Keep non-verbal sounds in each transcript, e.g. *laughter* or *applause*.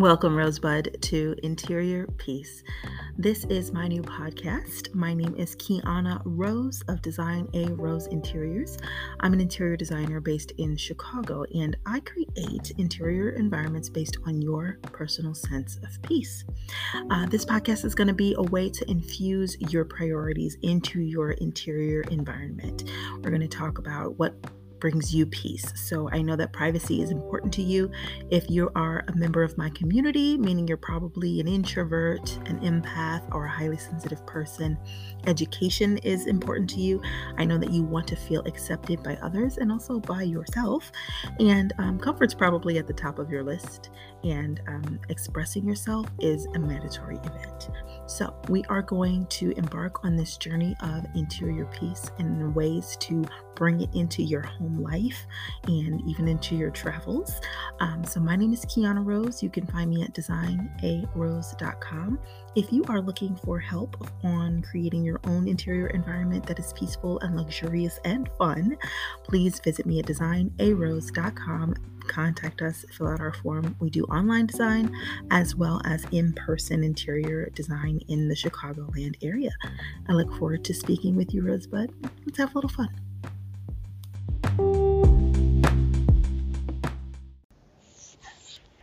Welcome, Rosebud, to Interior Peace. This is my new podcast. My name is Quiana Rose of Design A Rose Interiors. I'm an interior designer based in Chicago, and I create interior environments based on your personal sense of peace. Uh, this podcast is going to be a way to infuse your priorities into your interior environment. We're going to talk about what brings you peace. So I know that privacy is important to you. If you are a member of my community, meaning you're probably an introvert, an empath, or a highly sensitive person, education is important to you. I know that you want to feel accepted by others and also by yourself. And um, comfort's probably at the top of your list. And um, expressing yourself is a mandatory event. So, we are going to embark on this journey of interior peace and ways to bring it into your home life and even into your travels. Um, so, my name is Quiana Rose. You can find me at designarose.com. If you are looking for help on creating your own interior environment that is peaceful and luxurious and fun, please visit me at designarose.com contact us, fill out our form. We do online design as well as in person interior design in the Chicagoland area. I look forward to speaking with you, Rosebud. Let's have a little fun.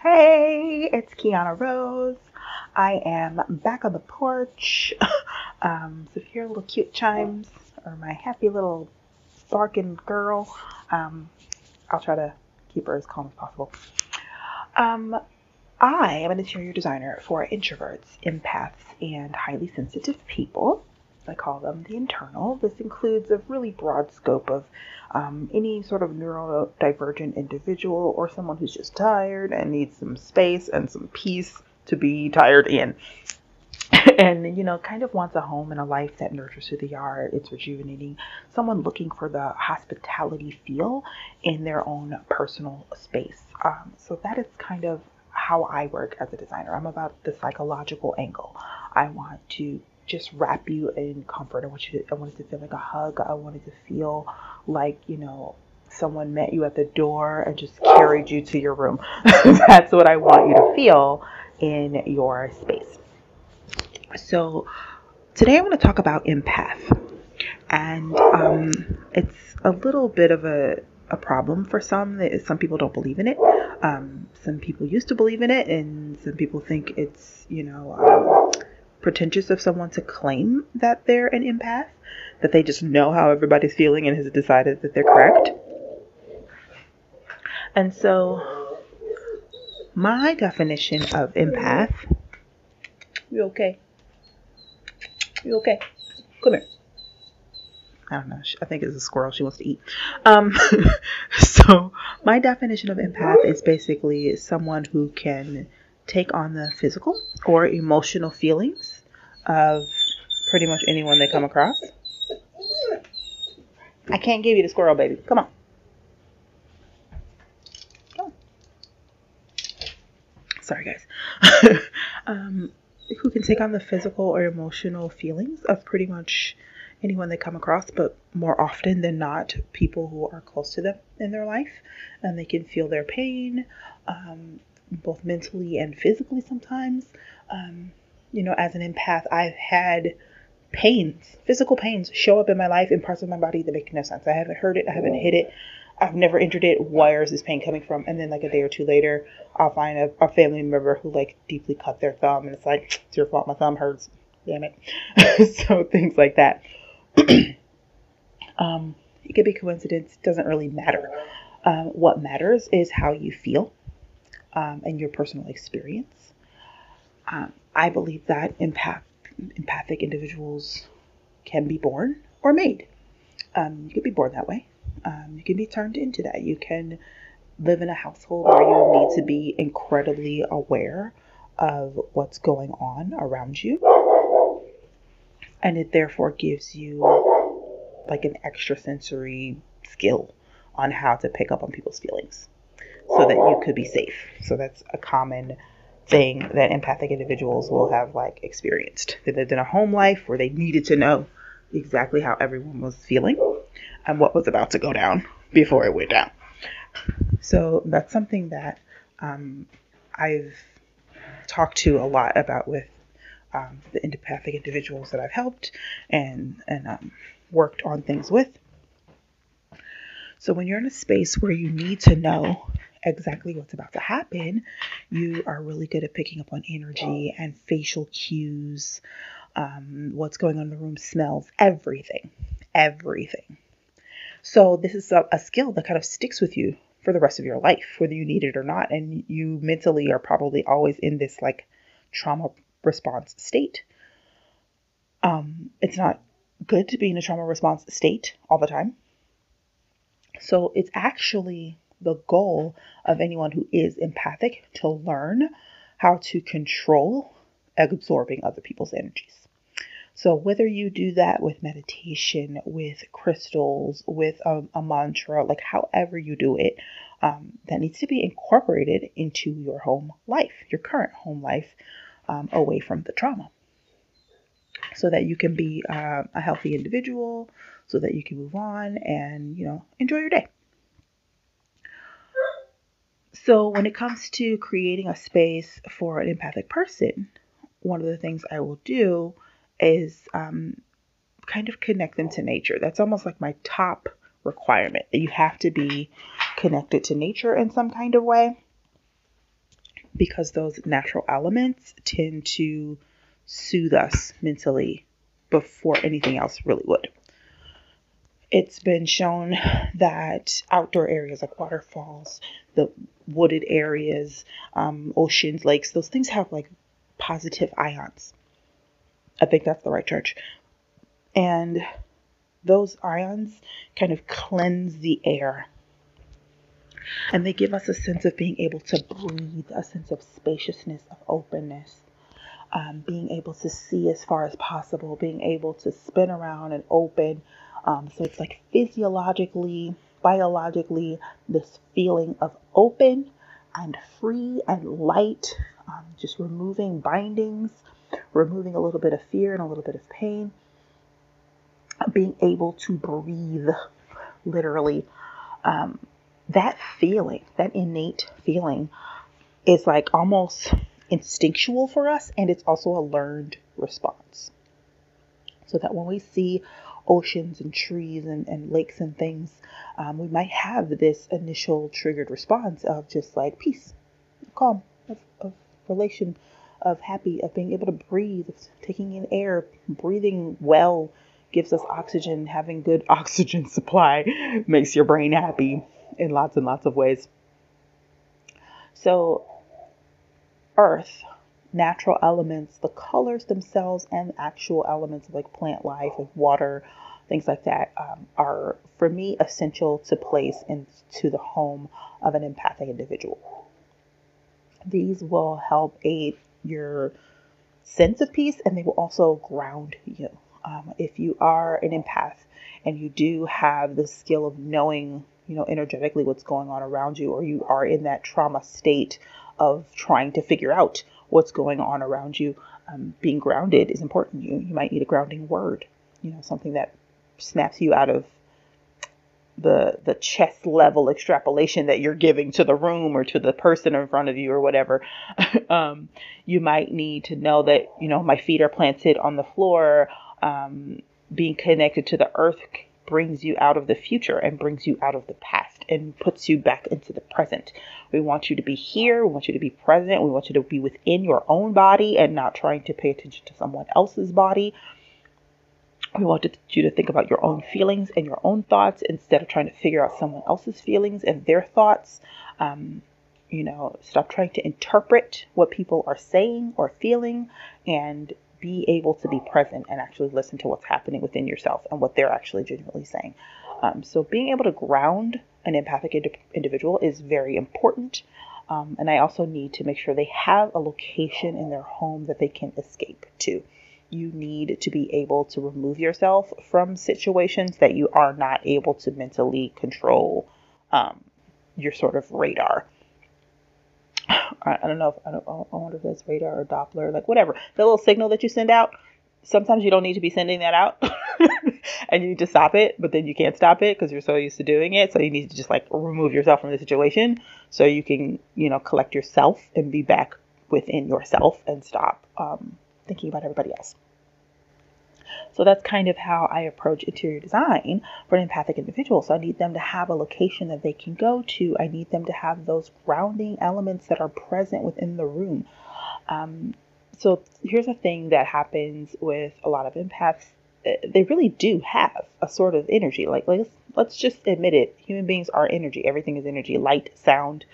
Hey, it's Quiana Rose. I am back on the porch. *laughs* um, so if you hear little cute chimes or my happy little barking girl, um, I'll try to keep her as calm as possible. Um, I am an interior designer for introverts, empaths, and highly sensitive people. I call them the internal. This includes a really broad scope of um, any sort of neurodivergent individual or someone who's just tired and needs some space and some peace to be tired in. *laughs* and you know, kind of wants a home and a life that nurtures who they are. It's rejuvenating. Someone looking for the hospitality feel in their own personal space. Um, so that is kind of how I work as a designer. I'm about the psychological angle. I want to just wrap you in comfort. I want you to, I want it to feel like a hug. I want it to feel like, you know, someone met you at the door and just carried you to your room. *laughs* That's what I want you to feel in your space. So, today I want to talk about empath. And um, it's a little bit of a, a problem for some. Some people don't believe in it. Um, some people used to believe in it, and some people think it's, you know, um, pretentious of someone to claim that they're an empath, that they just know how everybody's feeling and has decided that they're correct. And so, my definition of empath. You okay? You okay? Come here. I don't know. I think it's a squirrel she wants to eat. Um, *laughs* so my definition of empath is basically someone who can take on the physical or emotional feelings of pretty much anyone they come across. I can't give you the squirrel, baby. Come on. Sorry, guys. *laughs* um, who can take on the physical or emotional feelings of pretty much anyone they come across, but more often than not, people who are close to them in their life. And they can feel their pain, um, both mentally and physically sometimes. Um, you know, as an empath, I've had pains, physical pains, show up in my life in parts of my body that make no sense. I haven't heard it, I haven't hit it, I've never it. Where is this pain coming from? And then like a day or two later, I'll find a, a family member who like deeply cut their thumb, and it's like it's your fault. My thumb hurts. Damn it. *laughs* so things like that. *clears throat* um, it could be coincidence. Doesn't really matter. Um, what matters is how you feel um, and your personal experience. Um, I believe that empath, empathic individuals can be born or made. Um, you could be born that way. Um, you can be turned into that. You can live in a household where you need to be incredibly aware of what's going on around you. And it therefore gives you like an extrasensory skill on how to pick up on people's feelings so that you could be safe. So that's a common thing that empathic individuals will have like experienced. They lived in a home life where they needed to know exactly how everyone was feeling and what was about to go down before it went down. So that's something that um, I've talked to a lot about with um, the empathic individuals that I've helped and and um, worked on things with. So when you're in a space where you need to know exactly what's about to happen, you are really good at picking up on energy and facial cues, um, what's going on in the room, smells, everything, everything. So this is a, a skill that kind of sticks with you for the rest of your life, whether you need it or not. And you mentally are probably always in this like trauma response state. Um, it's not good to be in a trauma response state all the time. So it's actually the goal of anyone who is empathic to learn how to control absorbing other people's energies. So, whether you do that with meditation, with crystals, with a, a mantra, like however you do it, um, that needs to be incorporated into your home life, your current home life, um, away from the trauma. So that you can be uh, a healthy individual, so that you can move on and, you know, enjoy your day. So, when it comes to creating a space for an empathic person, one of the things I will do is um, kind of connect them to nature. That's almost like my top requirement you have to be connected to nature in some kind of way because those natural elements tend to soothe us mentally before anything else really would. It's been shown that outdoor areas like waterfalls, the wooded areas, um, oceans, lakes, those things have like positive ions. I think that's the right church. And those ions kind of cleanse the air. And they give us a sense of being able to breathe, a sense of spaciousness, of openness, um, being able to see as far as possible, being able to spin around and open. Um, so it's like physiologically, biologically, this feeling of open and free and light, um, just removing bindings, removing a little bit of fear and a little bit of pain, being able to breathe, literally. Um, that feeling, that innate feeling, is like almost instinctual for us, and it's also a learned response. So that when we see oceans and trees and, and lakes and things, um, we might have this initial triggered response of just like peace, calm, of, of relation of happy, of being able to breathe, taking in air, breathing well gives us oxygen. Having good *laughs* oxygen supply makes your brain happy in lots and lots of ways. So, earth, natural elements, the colors themselves, and actual elements like plant life, like water, things like that, um, are for me essential to place into the home of an empathic individual. These will help aid your sense of peace and they will also ground you. Um, if you are an empath and you do have the skill of knowing, you know, energetically what's going on around you, or you are in that trauma state of trying to figure out what's going on around you, um, being grounded is important. You you might need a grounding word, you know, something that snaps you out of the the chest level extrapolation that you're giving to the room or to the person in front of you or whatever *laughs* um, you might need to know that you know my feet are planted on the floor um, being connected to the earth brings you out of the future and brings you out of the past and puts you back into the present. We want you to be here. We want you to be present. We want you to be within your own body and not trying to pay attention to someone else's body we wanted you to think about your own feelings and your own thoughts instead of trying to figure out someone else's feelings and their thoughts. Um, you know, stop trying to interpret what people are saying or feeling and be able to be present and actually listen to what's happening within yourself and what they're actually genuinely saying. Um, so, being able to ground an empathic ind- individual is very important. Um, and I also need to make sure they have a location in their home that they can escape to you need to be able to remove yourself from situations that you are not able to mentally control um, your sort of radar. I, don't know if I, don't, I wonder if that's radar or Doppler, like whatever. The little signal that you send out, sometimes you don't need to be sending that out *laughs* and you need to stop it, but then you can't stop it because you're so used to doing it. So you need to just like remove yourself from the situation so you can, you know, collect yourself and be back within yourself and stop um, thinking about everybody else. So that's kind of how I approach interior design for an empathic individual. So I need them to have a location that they can go to. I need them to have those grounding elements that are present within the room. Um, so here's a thing that happens with a lot of empaths. Uh, they really do have a sort of energy. Like let's let's just admit it. Human beings are energy. Everything is energy. Light, sound,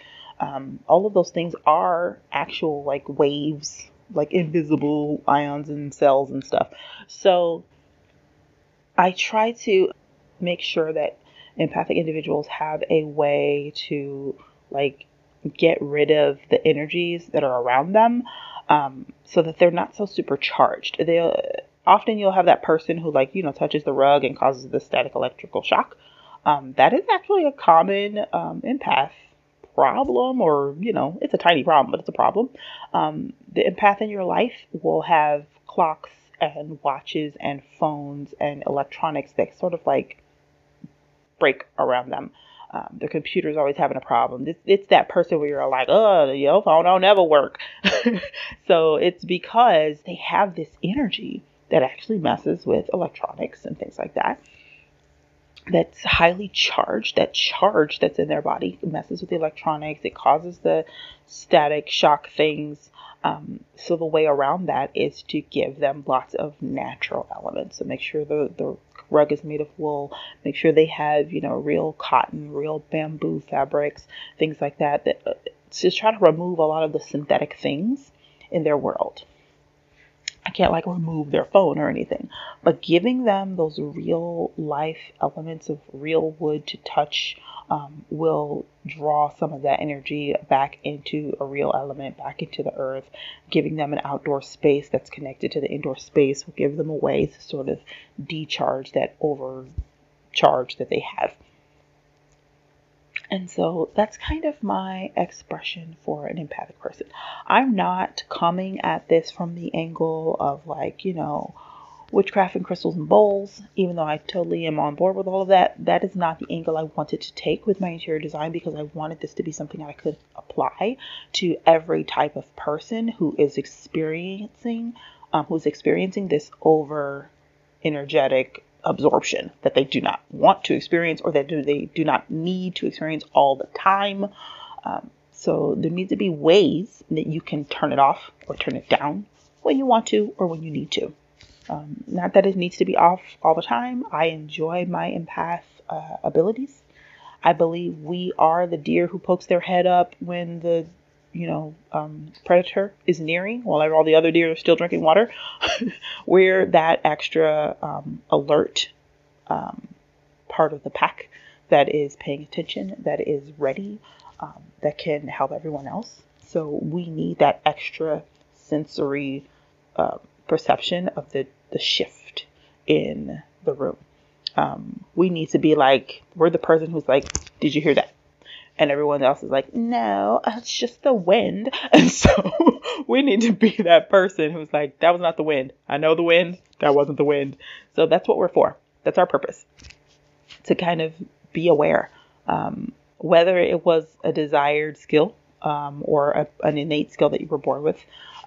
um, all of those things are actual like waves like invisible ions and cells and stuff. So I try to make sure that empathic individuals have a way to like get rid of the energies that are around them um, so that they're not so supercharged. They often you'll have that person who like you know touches the rug and causes the static electrical shock. Um, that is actually a common um, empath problem, or you know, it's a tiny problem, but it's a problem. Um, the empath in your life will have clocks and watches and phones and electronics that sort of like break around them. Um, the computer's always having a problem. It's, it's that person where you're like, oh, your phone don't ever work. *laughs* so it's because they have this energy that actually messes with electronics and things like that that's highly charged, that charge that's in their body messes with the electronics, it causes the static shock things. Um, so the way around that is to give them lots of natural elements. So make sure the, the rug is made of wool. Make sure they have, you know, real cotton, real bamboo fabrics, things like that. That uh, just try to remove a lot of the synthetic things in their world. Can't like remove their phone or anything, but giving them those real life elements of real wood to touch um, will draw some of that energy back into a real element, back into the earth. Giving them an outdoor space that's connected to the indoor space will give them a way to sort of decharge that overcharge that they have. And so that's kind of my expression for an empathic person. I'm not coming at this from the angle of like, you know, witchcraft and crystals and bowls, even though I totally am on board with all of that. That is not the angle I wanted to take with my interior design because I wanted this to be something that I could apply to every type of person who is experiencing um, who's experiencing this over energetic absorption that they do not want to experience or that do they do not need to experience all the time. Um, so there needs to be ways that you can turn it off or turn it down when you want to or when you need to. Um, not that it needs to be off all the time. I enjoy my empath uh, abilities. I believe we are the deer who pokes their head up when the you know, um, predator is nearing while all the other deer are still drinking water, *laughs* we're that extra um, alert um, part of the pack that is paying attention, that is ready, um, that can help everyone else. So we need that extra sensory uh, perception of the, the shift in the room. Um, we need to be like, we're the person who's like, did you hear that? And everyone else is like, no, it's just the wind. *laughs* And so *laughs* we need to be that person who's like, that was not the wind. I know the wind. That wasn't the wind. So that's what we're for. That's our purpose to kind of be aware. Um, whether it was a desired skill um, or a, an innate skill that you were born with,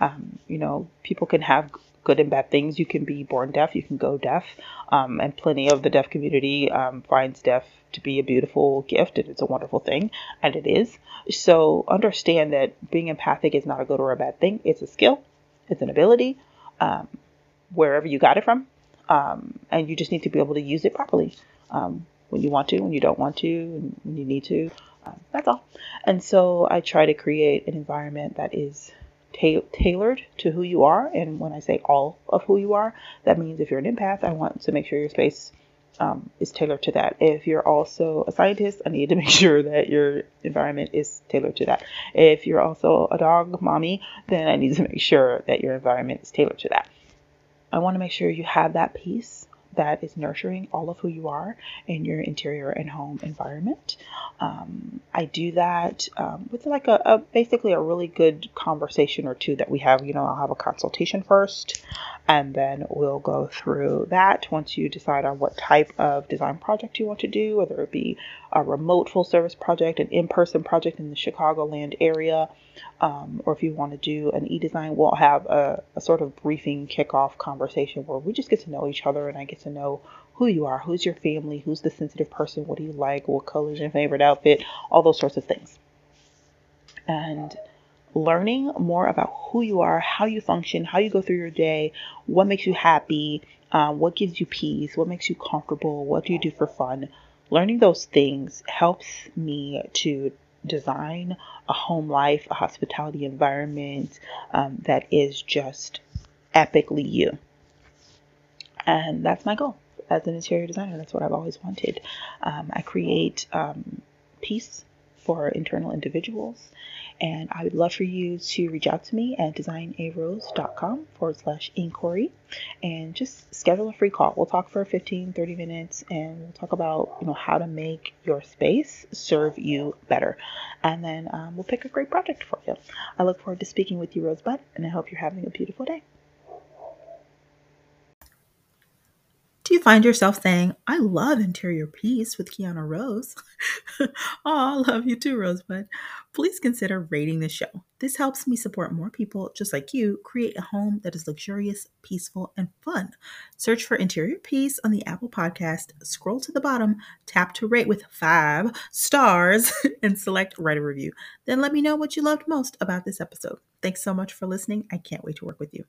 um, you know, people can have good and bad things. You can be born deaf, you can go deaf, um, and plenty of the deaf community um, finds deaf to be a beautiful gift and it's a wonderful thing, and it is. So understand that being empathic is not a good or a bad thing. It's a skill, it's an ability, um, wherever you got it from, um, and you just need to be able to use it properly um, when you want to, when you don't want to, when you need to. Um, that's all. And so I try to create an environment that is ta- tailored to who you are. And when I say all of who you are, that means if you're an empath, I want to make sure your space um, is tailored to that. If you're also a scientist, I need to *laughs* make sure that your environment is tailored to that. If you're also a dog mommy, then I need to make sure that your environment is tailored to that. I want to make sure you have that piece that is nurturing all of who you are in your interior and home environment. Um, I do that um, with like a, a, basically a really good conversation or two that we have. You know, I'll have a consultation first, and then we'll go through that once you decide on what type of design project you want to do, whether it be a remote full service project, an in person project in the Chicagoland area, um, or if you want to do an e design, we'll have a, a sort of briefing kickoff conversation where we just get to know each other and I get to know who you are, who's your family, who's the sensitive person, what do you like, what color is your favorite outfit, all those sorts of things. And learning more about who you are, how you function, how you go through your day, what makes you happy, um, what gives you peace, what makes you comfortable, what do you do for fun. Learning those things helps me to design a home life, a hospitality environment um, that is just epically you. And that's my goal as an interior designer. That's what I've always wanted. Um, I create um, peace for internal individuals and I would love for you to reach out to me at designarose.com forward slash inquiry and just schedule a free call. We'll talk for 15, 30 minutes and we'll talk about, you know, how to make your space serve you better. And then um, we'll pick a great project for you. I look forward to speaking with you, Rosebud, and I hope you're having a beautiful day. Do you find yourself saying, I love interior peace with Quiana Rose? *laughs* oh, I love you too, Rosebud. Please consider rating the show. This helps me support more people just like you create a home that is luxurious, peaceful, and fun. Search for Interior Peace on the Apple Podcast, scroll to the bottom, tap to rate with five stars, *laughs* and select write a review. Then let me know what you loved most about this episode. Thanks so much for listening. I can't wait to work with you.